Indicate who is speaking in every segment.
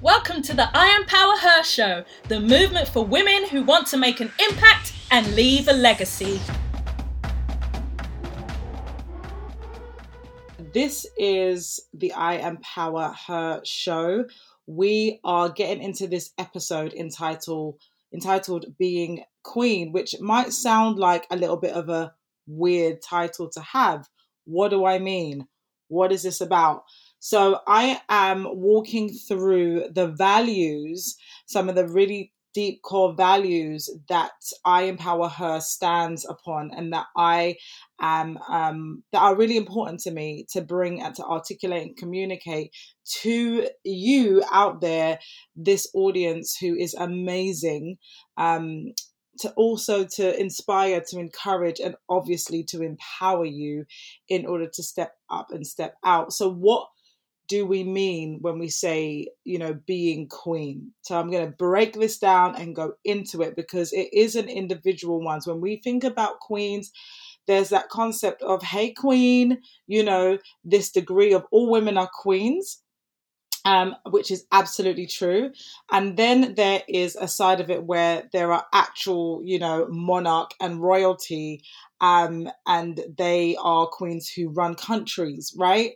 Speaker 1: Welcome to the IMPower Her Show, the movement for women who want to make an impact and leave a legacy.
Speaker 2: This is the I Empower Her Show. We are getting into this episode entitled entitled Being Queen, which might sound like a little bit of a weird title to have. What do I mean? What is this about? So I am walking through the values, some of the really deep core values that I Empower Her stands upon and that I am um, that are really important to me to bring and to articulate and communicate to you out there, this audience who is amazing. Um, to also to inspire to encourage and obviously to empower you in order to step up and step out so what do we mean when we say, you know, being queen? So I'm going to break this down and go into it because it is an individual one. When we think about queens, there's that concept of, hey, queen, you know, this degree of all women are queens. Um, which is absolutely true. And then there is a side of it where there are actual, you know, monarch and royalty, um, and they are queens who run countries, right?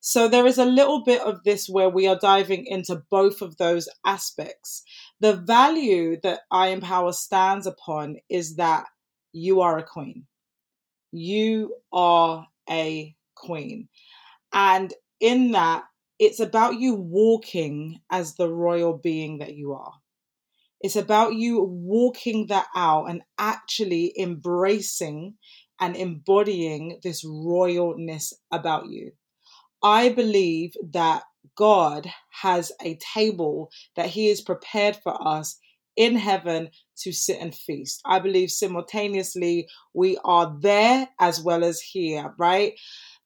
Speaker 2: So there is a little bit of this where we are diving into both of those aspects. The value that I Empower stands upon is that you are a queen. You are a queen. And in that, it's about you walking as the royal being that you are. It's about you walking that out and actually embracing and embodying this royalness about you. I believe that God has a table that He is prepared for us in heaven to sit and feast. I believe simultaneously we are there as well as here, right?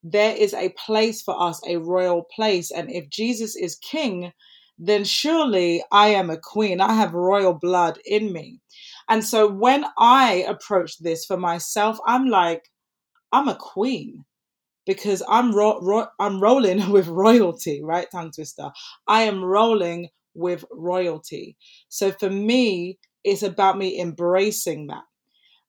Speaker 2: There is a place for us, a royal place. And if Jesus is king, then surely I am a queen. I have royal blood in me. And so when I approach this for myself, I'm like, I'm a queen because I'm ro- ro- I'm rolling with royalty, right? Tongue twister. I am rolling with royalty. So for me, it's about me embracing that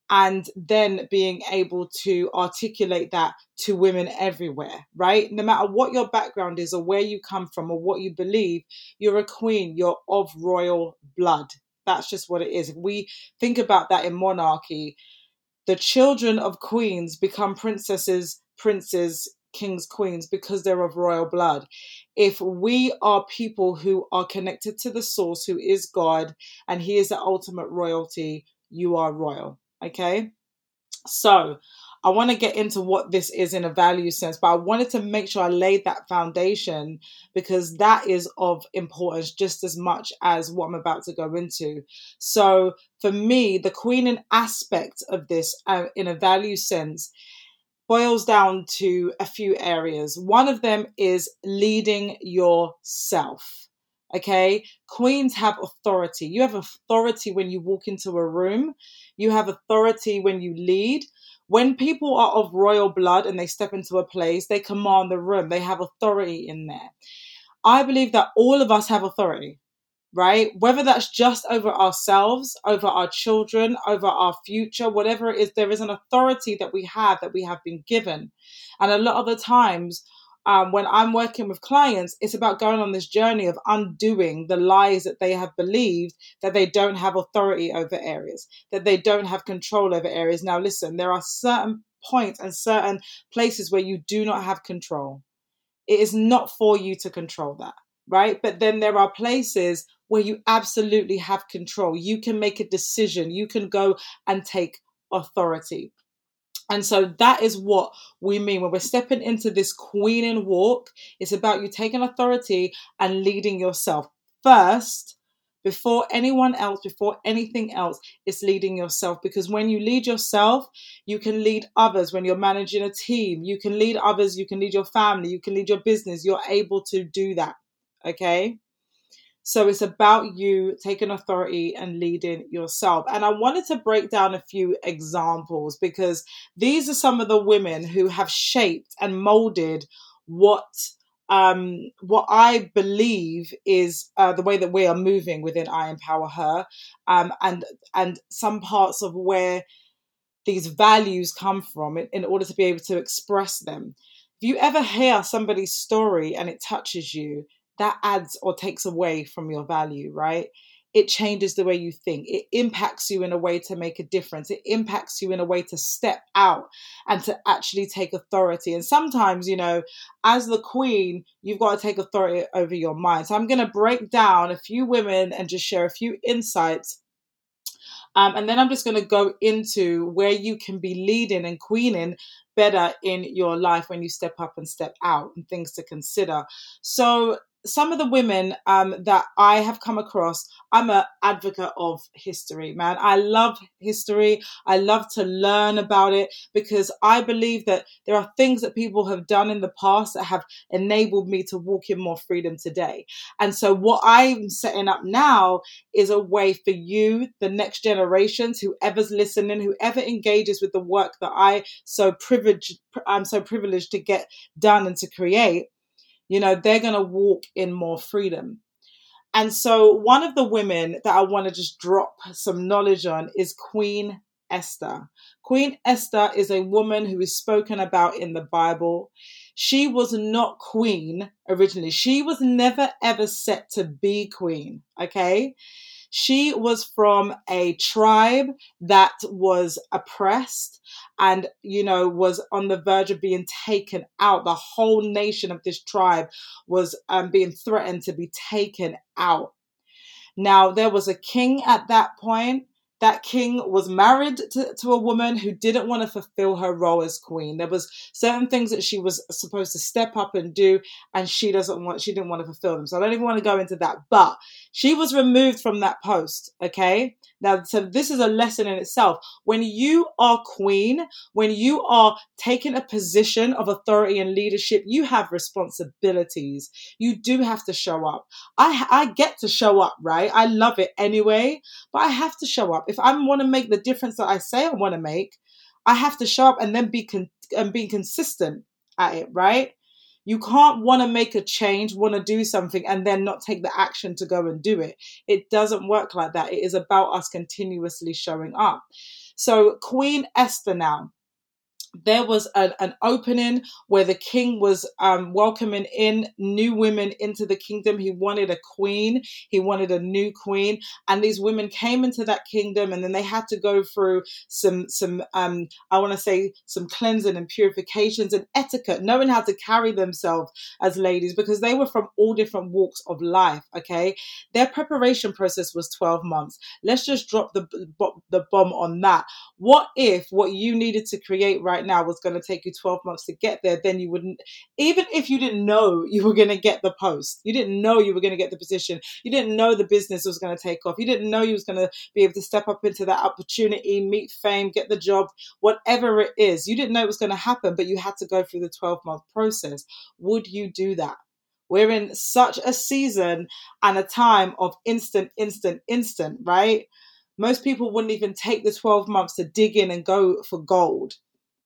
Speaker 2: and then being able to articulate that to women everywhere, right? No matter what your background is or where you come from or what you believe, you're a queen, you're of royal blood. That's just what it is. If we think about that in monarchy, the children of queens become princesses princes, kings, queens because they're of royal blood. If we are people who are connected to the source, who is God, and He is the ultimate royalty, you are royal. Okay? So, I want to get into what this is in a value sense, but I wanted to make sure I laid that foundation because that is of importance just as much as what I'm about to go into. So, for me, the queen and aspect of this uh, in a value sense boils down to a few areas. One of them is leading yourself. Okay, queens have authority. You have authority when you walk into a room, you have authority when you lead. When people are of royal blood and they step into a place, they command the room, they have authority in there. I believe that all of us have authority right? Whether that's just over ourselves, over our children, over our future, whatever it is, there is an authority that we have that we have been given. And a lot of the times, um, when I'm working with clients, it's about going on this journey of undoing the lies that they have believed that they don't have authority over areas, that they don't have control over areas. Now, listen, there are certain points and certain places where you do not have control. It is not for you to control that, right? But then there are places where you absolutely have control. You can make a decision, you can go and take authority. And so that is what we mean when we're stepping into this queening walk. It's about you taking authority and leading yourself first before anyone else, before anything else, it's leading yourself. Because when you lead yourself, you can lead others. When you're managing a team, you can lead others, you can lead your family, you can lead your business. You're able to do that. Okay. So it's about you taking authority and leading yourself. And I wanted to break down a few examples because these are some of the women who have shaped and molded what um, what I believe is uh, the way that we are moving within I Empower Her, um, and and some parts of where these values come from in, in order to be able to express them. If you ever hear somebody's story and it touches you, that adds or takes away from your value, right? it changes the way you think. It impacts you in a way to make a difference. It impacts you in a way to step out and to actually take authority. And sometimes, you know, as the queen, you've got to take authority over your mind. So I'm going to break down a few women and just share a few insights. Um, and then I'm just going to go into where you can be leading and queening better in your life when you step up and step out and things to consider. So some of the women um, that I have come across, I'm an advocate of history, man. I love history. I love to learn about it because I believe that there are things that people have done in the past that have enabled me to walk in more freedom today. And so, what I'm setting up now is a way for you, the next generations, whoever's listening, whoever engages with the work that I so privileged, I'm so privileged to get done and to create you know, they're going to walk in more freedom. And so, one of the women that I want to just drop some knowledge on is Queen Esther. Queen Esther is a woman who is spoken about in the Bible. She was not queen originally. She was never ever set to be queen. Okay. She was from a tribe that was oppressed and, you know, was on the verge of being taken out. The whole nation of this tribe was um, being threatened to be taken out. Now, there was a king at that point that king was married to, to a woman who didn't want to fulfill her role as queen. There was certain things that she was supposed to step up and do, and she doesn't want she didn't want to fulfill them. So I don't even want to go into that. But she was removed from that post. Okay. Now, so this is a lesson in itself. When you are queen, when you are taking a position of authority and leadership, you have responsibilities. You do have to show up. I I get to show up, right? I love it anyway, but I have to show up. If I want to make the difference that I say I want to make, I have to show up and then be con- and be consistent at it, right? You can't want to make a change, want to do something, and then not take the action to go and do it. It doesn't work like that. It is about us continuously showing up. So, Queen Esther now there was an, an opening where the king was um, welcoming in new women into the kingdom. He wanted a queen, he wanted a new queen, and these women came into that kingdom, and then they had to go through some some um, I want to say some cleansing and purifications and etiquette, knowing how to carry themselves as ladies because they were from all different walks of life. Okay, their preparation process was twelve months. Let's just drop the the bomb on that. What if what you needed to create right right now was going to take you 12 months to get there, then you wouldn't, even if you didn't know you were going to get the post, you didn't know you were going to get the position, you didn't know the business was going to take off, you didn't know you was going to be able to step up into that opportunity, meet fame, get the job, whatever it is, you didn't know it was going to happen, but you had to go through the 12 month process. Would you do that? We're in such a season and a time of instant, instant, instant, right? Most people wouldn't even take the 12 months to dig in and go for gold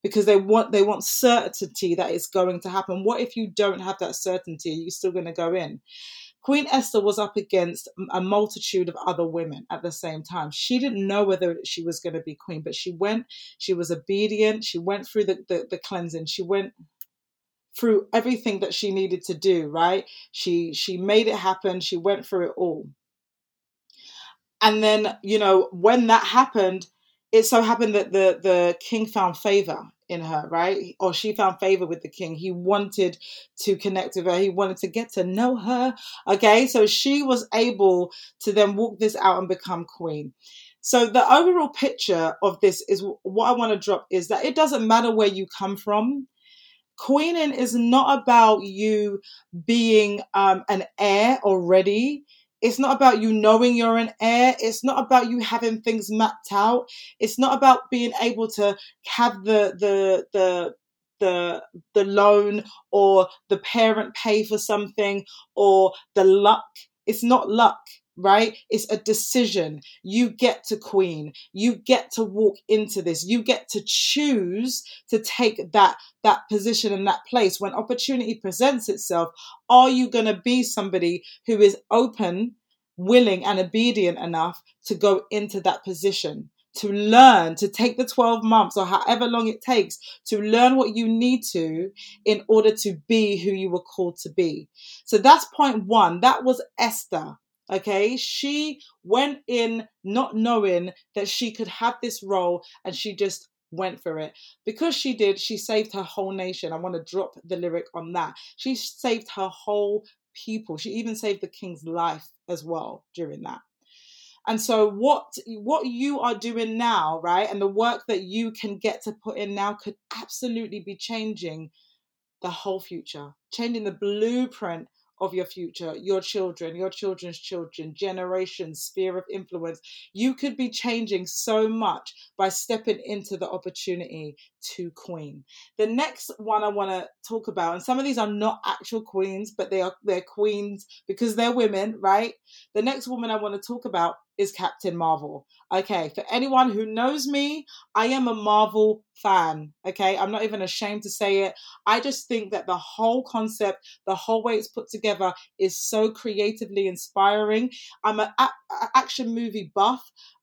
Speaker 2: because they want they want certainty that it's going to happen. What if you don't have that certainty? Are you still going to go in? Queen Esther was up against a multitude of other women at the same time. She didn't know whether she was going to be queen, but she went, she was obedient, she went through the, the, the cleansing, she went through everything that she needed to do, right? She she made it happen, she went through it all. And then, you know, when that happened, it so happened that the the king found favor in her, right? Or she found favor with the king. He wanted to connect with her. He wanted to get to know her. Okay, so she was able to then walk this out and become queen. So the overall picture of this is what I want to drop is that it doesn't matter where you come from. Queening is not about you being um, an heir already. It's not about you knowing you're an heir. It's not about you having things mapped out. It's not about being able to have the the the the the loan or the parent pay for something or the luck. It's not luck, right? It's a decision. You get to queen. You get to walk into this. You get to choose to take that that position and that place when opportunity presents itself. Are you going to be somebody who is open, willing and obedient enough to go into that position? to learn, to take the 12 months or however long it takes to learn what you need to in order to be who you were called to be. So that's point one. That was Esther. Okay, she went in not knowing that she could have this role and she just went for it. Because she did, she saved her whole nation. I want to drop the lyric on that. She saved her whole people. She even saved the king's life as well during that. And so what what you are doing now, right? And the work that you can get to put in now could absolutely be changing the whole future, changing the blueprint of your future, your children, your children's children, generations, sphere of influence. You could be changing so much by stepping into the opportunity to queen. The next one I want to talk about, and some of these are not actual queens, but they are they're queens because they're women, right? The next woman I want to talk about is Captain Marvel. Okay, for anyone who knows me, I am a Marvel fan. Okay, I'm not even ashamed to say it. I just think that the whole concept, the whole way it's put together is so creatively inspiring. I'm an action movie buff.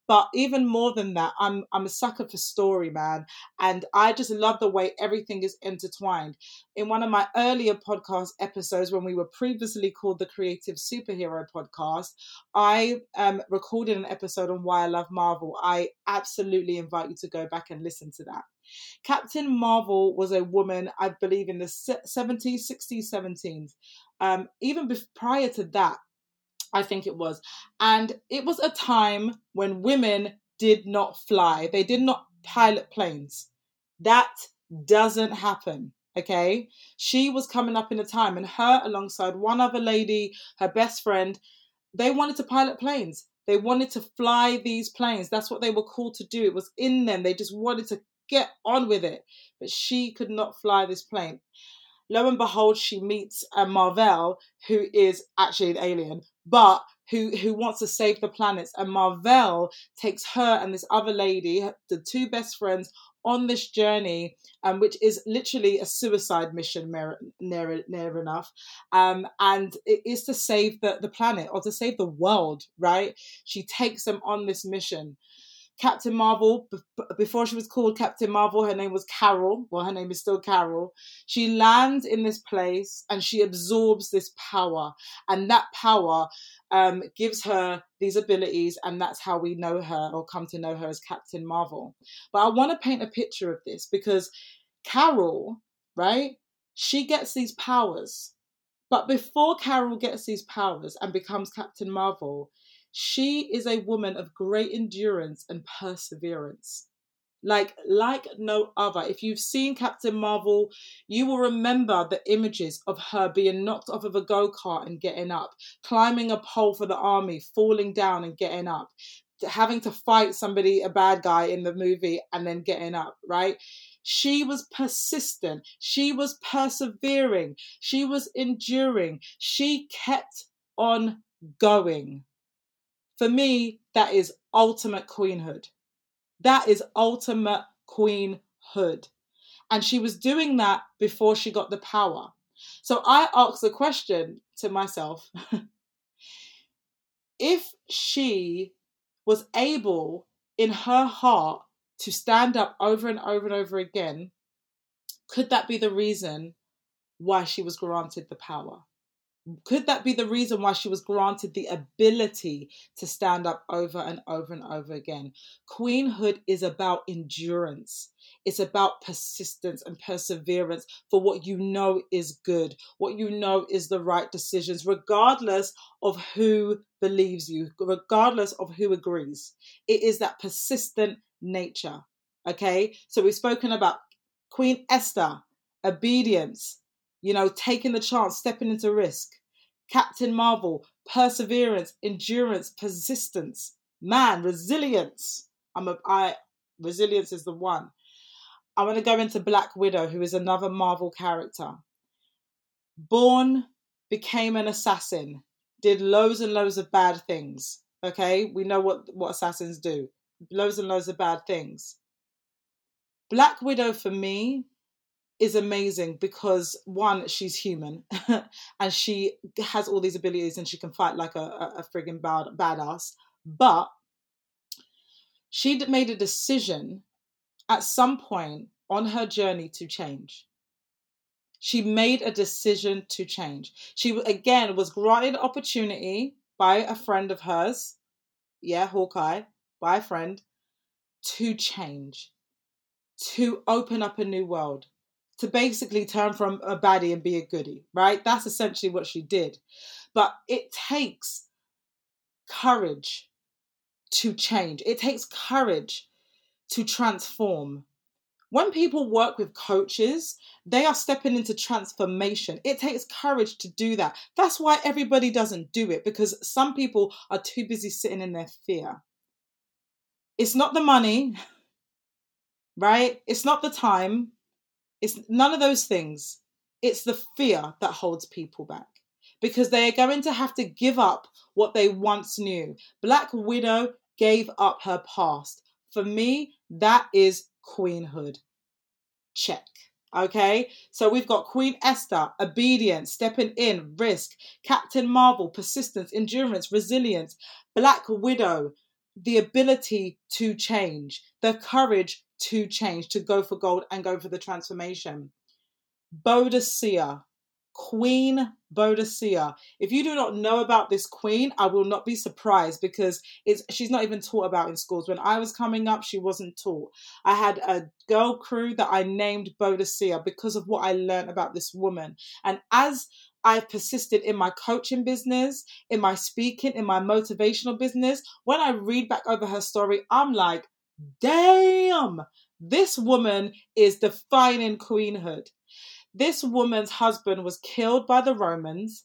Speaker 2: But even more than that, I'm I'm a sucker for story, man, and I just love the way everything is intertwined. In one of my earlier podcast episodes, when we were previously called the Creative Superhero Podcast, I um, recorded an episode on why I love Marvel. I absolutely invite you to go back and listen to that. Captain Marvel was a woman, I believe, in the 70s, 60s, 17s. Um, even prior to that, I think it was. And it was a time when women did not fly, they did not pilot planes. That doesn't happen. Okay. She was coming up in a time, and her, alongside one other lady, her best friend, they wanted to pilot planes. They wanted to fly these planes. That's what they were called to do. It was in them. They just wanted to get on with it. But she could not fly this plane. Lo and behold, she meets a Mar-Vell, who is actually an alien, but who who wants to save the planets. And Mar-Vell takes her and this other lady, the two best friends, on this journey, um, which is literally a suicide mission, near, near, near enough. Um, and it is to save the, the planet or to save the world, right? She takes them on this mission. Captain Marvel, before she was called Captain Marvel, her name was Carol. Well, her name is still Carol. She lands in this place and she absorbs this power. And that power um, gives her these abilities. And that's how we know her or come to know her as Captain Marvel. But I want to paint a picture of this because Carol, right, she gets these powers. But before Carol gets these powers and becomes Captain Marvel, she is a woman of great endurance and perseverance. Like, like no other. If you've seen Captain Marvel, you will remember the images of her being knocked off of a go kart and getting up, climbing a pole for the army, falling down and getting up, having to fight somebody, a bad guy in the movie, and then getting up, right? She was persistent. She was persevering. She was enduring. She kept on going. For me, that is ultimate queenhood. That is ultimate queenhood. And she was doing that before she got the power. So I asked the question to myself if she was able in her heart to stand up over and over and over again, could that be the reason why she was granted the power? Could that be the reason why she was granted the ability to stand up over and over and over again? Queenhood is about endurance. It's about persistence and perseverance for what you know is good, what you know is the right decisions, regardless of who believes you, regardless of who agrees. It is that persistent nature. Okay, so we've spoken about Queen Esther, obedience, you know, taking the chance, stepping into risk. Captain Marvel, perseverance, endurance, persistence, man, resilience. I'm a I resilience is the one. I want to go into Black Widow, who is another Marvel character. Born, became an assassin, did loads and loads of bad things. Okay, we know what what assassins do. Loads and loads of bad things. Black Widow for me is amazing because one, she's human and she has all these abilities and she can fight like a, a, a friggin' bad, badass. But she made a decision at some point on her journey to change. She made a decision to change. She again was granted opportunity by a friend of hers, yeah, Hawkeye, by a friend, to change, to open up a new world, to basically turn from a baddie and be a goodie, right? That's essentially what she did. But it takes courage to change, it takes courage to transform. When people work with coaches, they are stepping into transformation. It takes courage to do that. That's why everybody doesn't do it because some people are too busy sitting in their fear. It's not the money, right? It's not the time. It's none of those things. It's the fear that holds people back because they are going to have to give up what they once knew. Black Widow gave up her past. For me, that is queenhood. Check. Okay, so we've got Queen Esther, obedience, stepping in, risk, Captain Marvel, persistence, endurance, resilience, Black Widow, the ability to change, the courage to change, to go for gold and go for the transformation. Boadicea, Queen Boadicea. If you do not know about this queen, I will not be surprised because it's she's not even taught about in schools. When I was coming up, she wasn't taught. I had a girl crew that I named Boadicea because of what I learned about this woman. And as I've persisted in my coaching business, in my speaking, in my motivational business, when I read back over her story, I'm like, damn, this woman is defining queenhood. This woman's husband was killed by the Romans.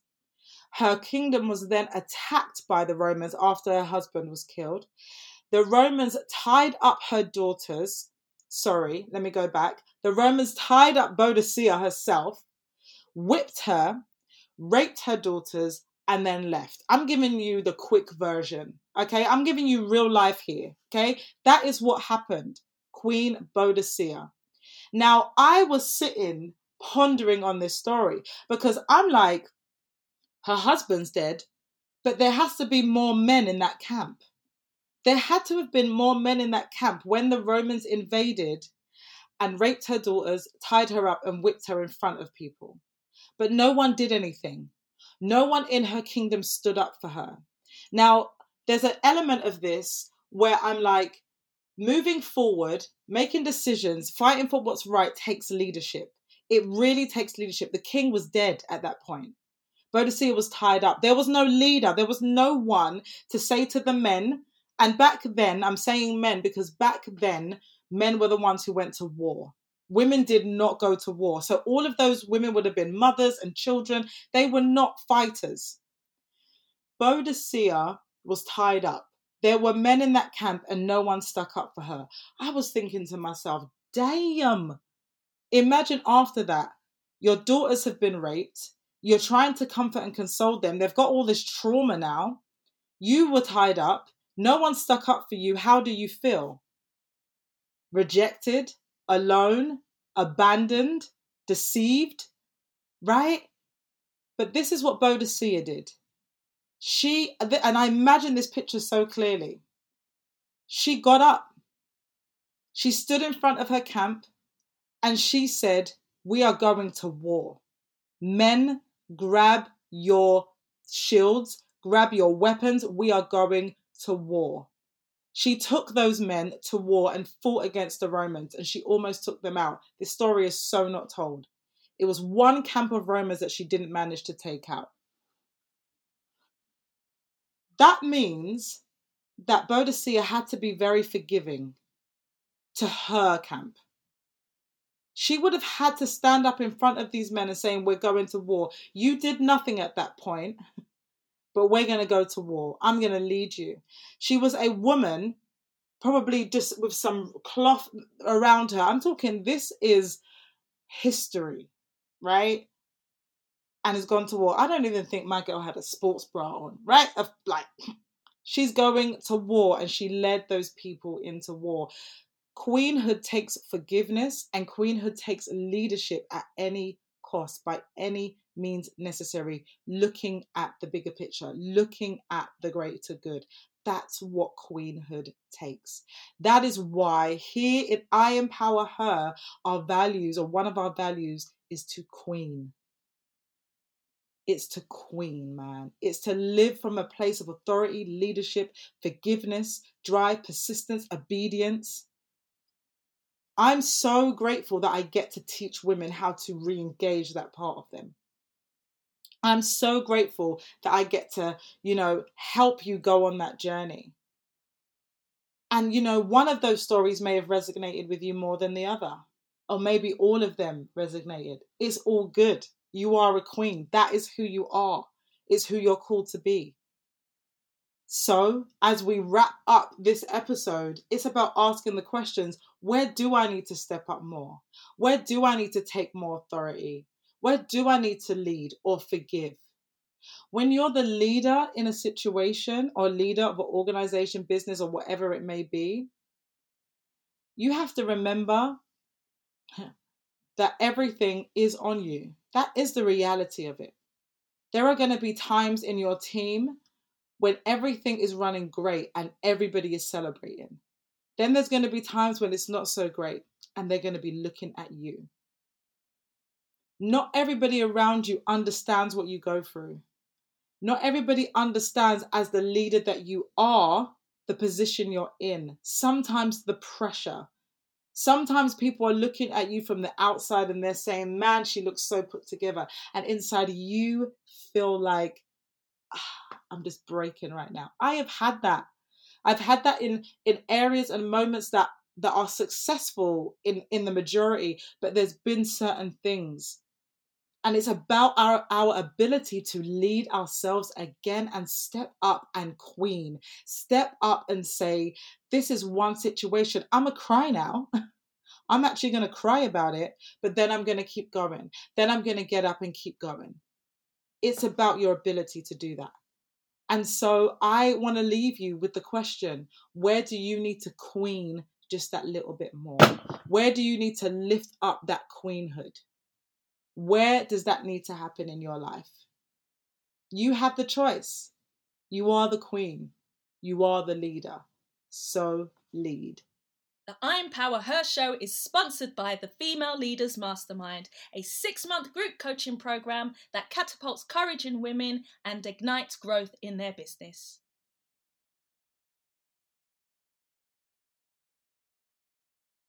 Speaker 2: Her kingdom was then attacked by the Romans after her husband was killed. The Romans tied up her daughters. Sorry, let me go back. The Romans tied up Boadicea herself, whipped her, raped her daughters, and then left. I'm giving you the quick version. Okay, I'm giving you real life here. Okay, that is what happened. Queen Boadicea. Now, I was sitting pondering on this story because I'm like, her husband's dead, but there has to be more men in that camp. There had to have been more men in that camp when the Romans invaded and raped her daughters, tied her up, and whipped her in front of people. But no one did anything. No one in her kingdom stood up for her. Now, there's an element of this where I'm like, moving forward, making decisions, fighting for what's right takes leadership. It really takes leadership. The king was dead at that point. Boadicea was tied up. There was no leader. There was no one to say to the men. And back then, I'm saying men because back then, men were the ones who went to war. Women did not go to war. So all of those women would have been mothers and children. They were not fighters. Boadicea was tied up. There were men in that camp and no one stuck up for her. I was thinking to myself, damn, Imagine after that, your daughters have been raped. You're trying to comfort and console them. They've got all this trauma now. You were tied up. No one stuck up for you. How do you feel? Rejected, alone, abandoned, deceived, right? But this is what Boadicea did. She, and I imagine this picture so clearly. She got up. She stood in front of her camp and she said, We are going to war. Men, grab your shields, grab your weapons. We are going to war. She took those men to war and fought against the Romans, and she almost took them out. This story is so not told. It was one camp of Romans that she didn't manage to take out. That means that Boadicea had to be very forgiving to her camp. She would have had to stand up in front of these men and saying, We're going to war. You did nothing at that point, but we're going to go to war. I'm going to lead you. She was a woman, probably just with some cloth around her. I'm talking, this is history, right? and has gone to war. I don't even think my girl had a sports bra on, right? Like she's going to war and she led those people into war. Queenhood takes forgiveness and queenhood takes leadership at any cost by any means necessary, looking at the bigger picture, looking at the greater good. That's what queenhood takes. That is why here in I Empower Her, our values, or one of our values, is to queen. It's to queen, man. It's to live from a place of authority, leadership, forgiveness, drive, persistence, obedience. I'm so grateful that I get to teach women how to re engage that part of them. I'm so grateful that I get to, you know, help you go on that journey. And, you know, one of those stories may have resonated with you more than the other, or maybe all of them resonated. It's all good. You are a queen. That is who you are, it's who you're called to be. So, as we wrap up this episode, it's about asking the questions where do I need to step up more? Where do I need to take more authority? Where do I need to lead or forgive? When you're the leader in a situation or leader of an organization, business, or whatever it may be, you have to remember that everything is on you. That is the reality of it. There are going to be times in your team when everything is running great and everybody is celebrating. Then there's going to be times when it's not so great and they're going to be looking at you. Not everybody around you understands what you go through. Not everybody understands, as the leader that you are, the position you're in. Sometimes the pressure. Sometimes people are looking at you from the outside and they're saying, Man, she looks so put together. And inside you feel like, ah, I'm just breaking right now. I have had that. I've had that in in areas and moments that that are successful in in the majority, but there's been certain things and it's about our, our ability to lead ourselves again and step up and queen. Step up and say, This is one situation. I'm a cry now. I'm actually going to cry about it, but then I'm going to keep going. Then I'm going to get up and keep going. It's about your ability to do that. And so I want to leave you with the question where do you need to queen just that little bit more? Where do you need to lift up that queenhood? Where does that need to happen in your life? You have the choice. You are the queen. You are the leader. So lead.
Speaker 1: The I Empower Her show is sponsored by the Female Leaders Mastermind, a six month group coaching program that catapults courage in women and ignites growth in their business.